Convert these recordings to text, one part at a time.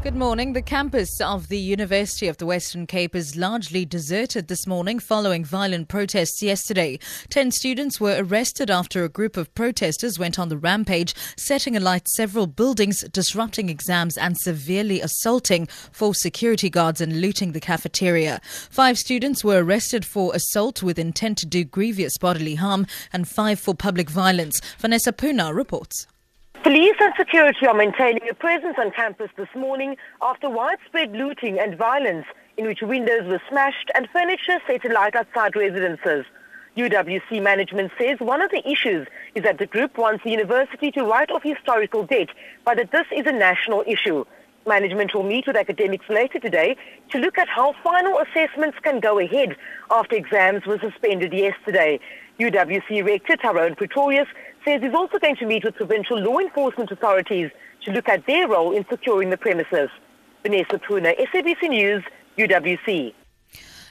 Good morning. The campus of the University of the Western Cape is largely deserted this morning following violent protests yesterday. Ten students were arrested after a group of protesters went on the rampage, setting alight several buildings, disrupting exams, and severely assaulting four security guards and looting the cafeteria. Five students were arrested for assault with intent to do grievous bodily harm and five for public violence. Vanessa Puna reports. Police and security are maintaining a presence on campus this morning after widespread looting and violence in which windows were smashed and furniture set alight outside residences. UWC management says one of the issues is that the group wants the university to write off historical debt, but that this is a national issue. Management will meet with academics later today to look at how final assessments can go ahead after exams were suspended yesterday. UWC Rector Tyrone Pretorius says he's also going to meet with provincial law enforcement authorities to look at their role in securing the premises. Vanessa Puna, SABC News, UWC.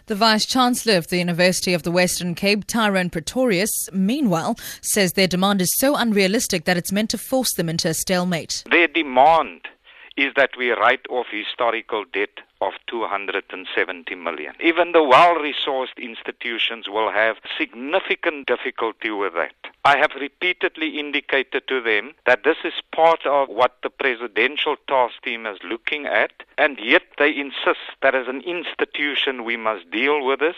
The Vice Chancellor of the University of the Western Cape, Tyrone Pretorius, meanwhile, says their demand is so unrealistic that it's meant to force them into a stalemate. Their demand is that we write off historical debt of 270 million. Even the well-resourced institutions will have significant difficulty with that. I have repeatedly indicated to them that this is part of what the presidential task team is looking at, and yet they insist that as an institution we must deal with this.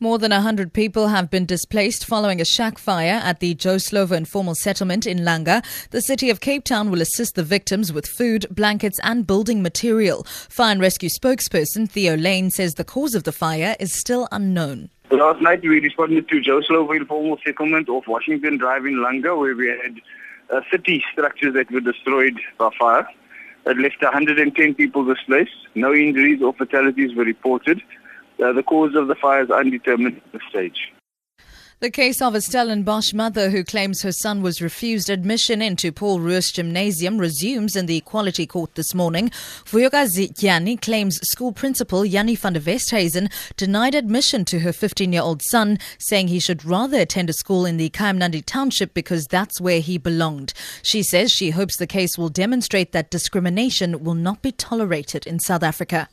More than 100 people have been displaced following a shack fire at the Joe Slovo informal settlement in Langa. The city of Cape Town will assist the victims with food, blankets, and building material. Fire and rescue spokesperson Theo Layne says the cause of the fire is still unknown. Last night we responded to Joe Slovo informal settlement off Washington Drive in Langa where we had uh, 30 structures that were destroyed by fire. It left 110 people displaced. No injuries or fatalities were reported. Uh, the cause of the fire is undetermined at this stage. The case of a Stellenbosch mother who claims her son was refused admission into Paul Roos Gymnasium resumes in the Equality Court this morning. Vuyokazi Kyani claims school principal Yanni van der Westhuizen denied admission to her 15-year-old son, saying he should rather attend a school in the Kayamandi township because that's where he belonged. She says she hopes the case will demonstrate that discrimination will not be tolerated in South Africa.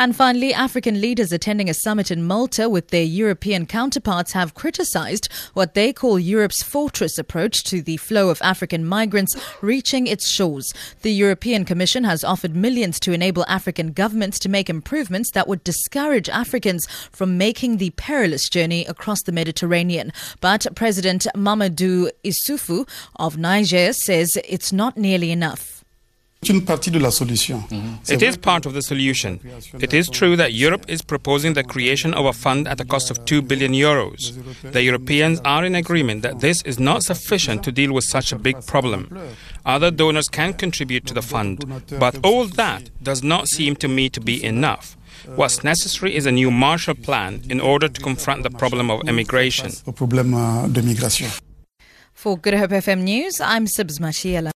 And finally, African leaders attending a summit in Malta with their European counterparts have criticized what they call Europe's fortress approach to the flow of African migrants reaching its shores. The European Commission has offered millions to enable African governments to make improvements that would discourage Africans from making the perilous journey across the Mediterranean. But President Mamadou Issoufou of Niger says it's not nearly enough. Mm-hmm. It is part of the solution. It is true that Europe is proposing the creation of a fund at a cost of 2 billion euros. The Europeans are in agreement that this is not sufficient to deal with such a big problem. Other donors can contribute to the fund, but all that does not seem to me to be enough. What's necessary is a new Marshall Plan in order to confront the problem of immigration. For Good Hope FM News, I'm Sibs Machiela.